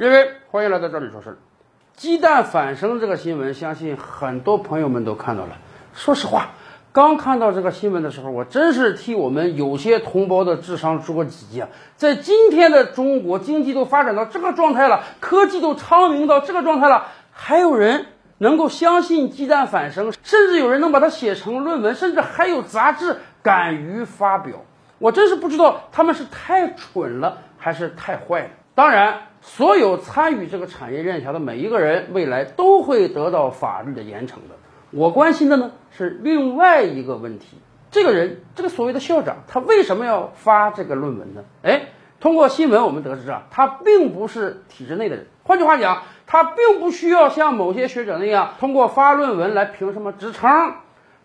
各位，欢迎来到这里说事儿。鸡蛋反生这个新闻，相信很多朋友们都看到了。说实话，刚看到这个新闻的时候，我真是替我们有些同胞的智商捉急呀！在今天的中国，经济都发展到这个状态了，科技都昌明到这个状态了，还有人能够相信鸡蛋反生，甚至有人能把它写成论文，甚至还有杂志敢于发表。我真是不知道他们是太蠢了，还是太坏了。当然，所有参与这个产业链条的每一个人，未来都会得到法律的严惩的。我关心的呢是另外一个问题：这个人，这个所谓的校长，他为什么要发这个论文呢？哎，通过新闻我们得知啊，他并不是体制内的人。换句话讲，他并不需要像某些学者那样通过发论文来评什么职称。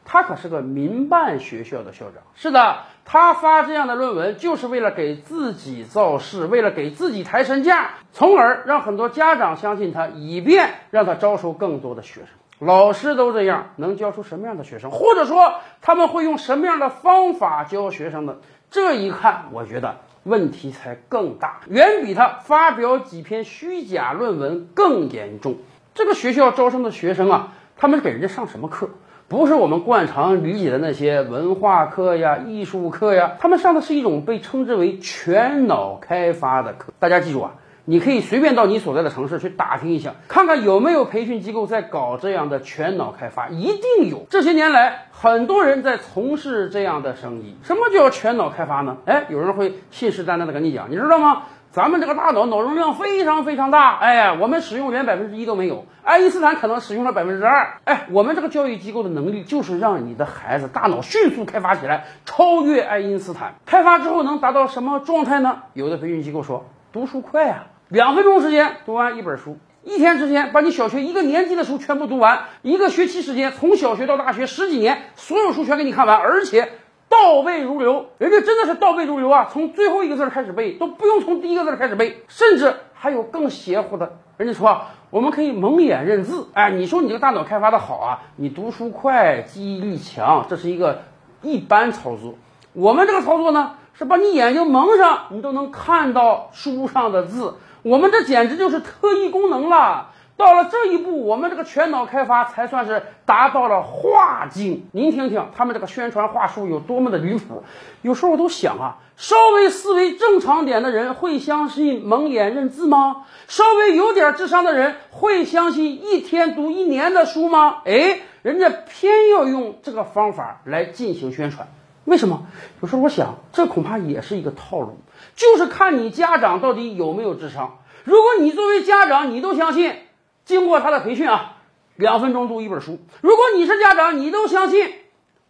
他可是个民办学校的校长。是的，他发这样的论文就是为了给自己造势，为了给自己抬身价，从而让很多家长相信他，以便让他招收更多的学生。老师都这样，能教出什么样的学生？或者说他们会用什么样的方法教学生呢？这一看，我觉得问题才更大，远比他发表几篇虚假论文更严重。这个学校招生的学生啊，他们给人家上什么课？不是我们惯常理解的那些文化课呀、艺术课呀，他们上的是一种被称之为全脑开发的课。大家记住啊，你可以随便到你所在的城市去打听一下，看看有没有培训机构在搞这样的全脑开发，一定有。这些年来，很多人在从事这样的生意。什么叫全脑开发呢？哎，有人会信誓旦旦的跟你讲，你知道吗？咱们这个大脑脑容量非常非常大，哎，我们使用连百分之一都没有，爱因斯坦可能使用了百分之二，哎，我们这个教育机构的能力就是让你的孩子大脑迅速开发起来，超越爱因斯坦。开发之后能达到什么状态呢？有的培训机构说，读书快啊，两分钟时间读完一本书，一天之间把你小学一个年级的书全部读完，一个学期时间从小学到大学十几年所有书全给你看完，而且。倒背如流，人家真的是倒背如流啊！从最后一个字开始背，都不用从第一个字开始背，甚至还有更邪乎的。人家说我们可以蒙眼认字，哎，你说你这个大脑开发的好啊，你读书快，记忆力强，这是一个一般操作。我们这个操作呢，是把你眼睛蒙上，你都能看到书上的字。我们这简直就是特异功能了。到了这一步，我们这个全脑开发才算是达到了化境。您听听他们这个宣传话术有多么的离谱。有时候我都想啊，稍微思维正常点的人会相信蒙眼认字吗？稍微有点智商的人会相信一天读一年的书吗？哎，人家偏要用这个方法来进行宣传，为什么？有时候我想，这恐怕也是一个套路，就是看你家长到底有没有智商。如果你作为家长，你都相信。经过他的培训啊，两分钟读一本书。如果你是家长，你都相信，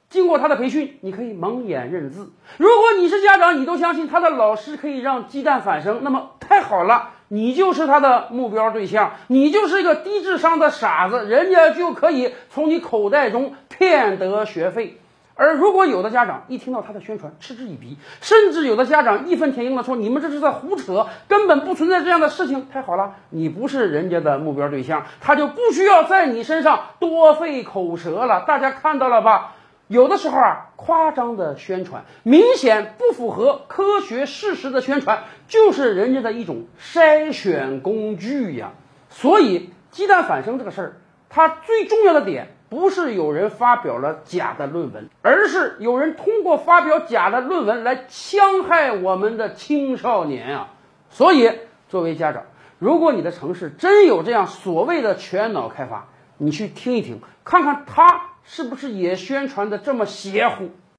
经过他的培训，你可以蒙眼认字。如果你是家长，你都相信他的老师可以让鸡蛋反生，那么太好了，你就是他的目标对象，你就是一个低智商的傻子，人家就可以从你口袋中骗得学费。而如果有的家长一听到他的宣传嗤之以鼻，甚至有的家长义愤填膺地说：“你们这是在胡扯，根本不存在这样的事情。”太好了，你不是人家的目标对象，他就不需要在你身上多费口舌了。大家看到了吧？有的时候啊，夸张的宣传，明显不符合科学事实的宣传，就是人家的一种筛选工具呀。所以，鸡蛋反生这个事儿，它最重要的点。不是有人发表了假的论文，而是有人通过发表假的论文来戕害我们的青少年啊！所以，作为家长，如果你的城市真有这样所谓的全脑开发，你去听一听，看看他是不是也宣传的这么邪乎。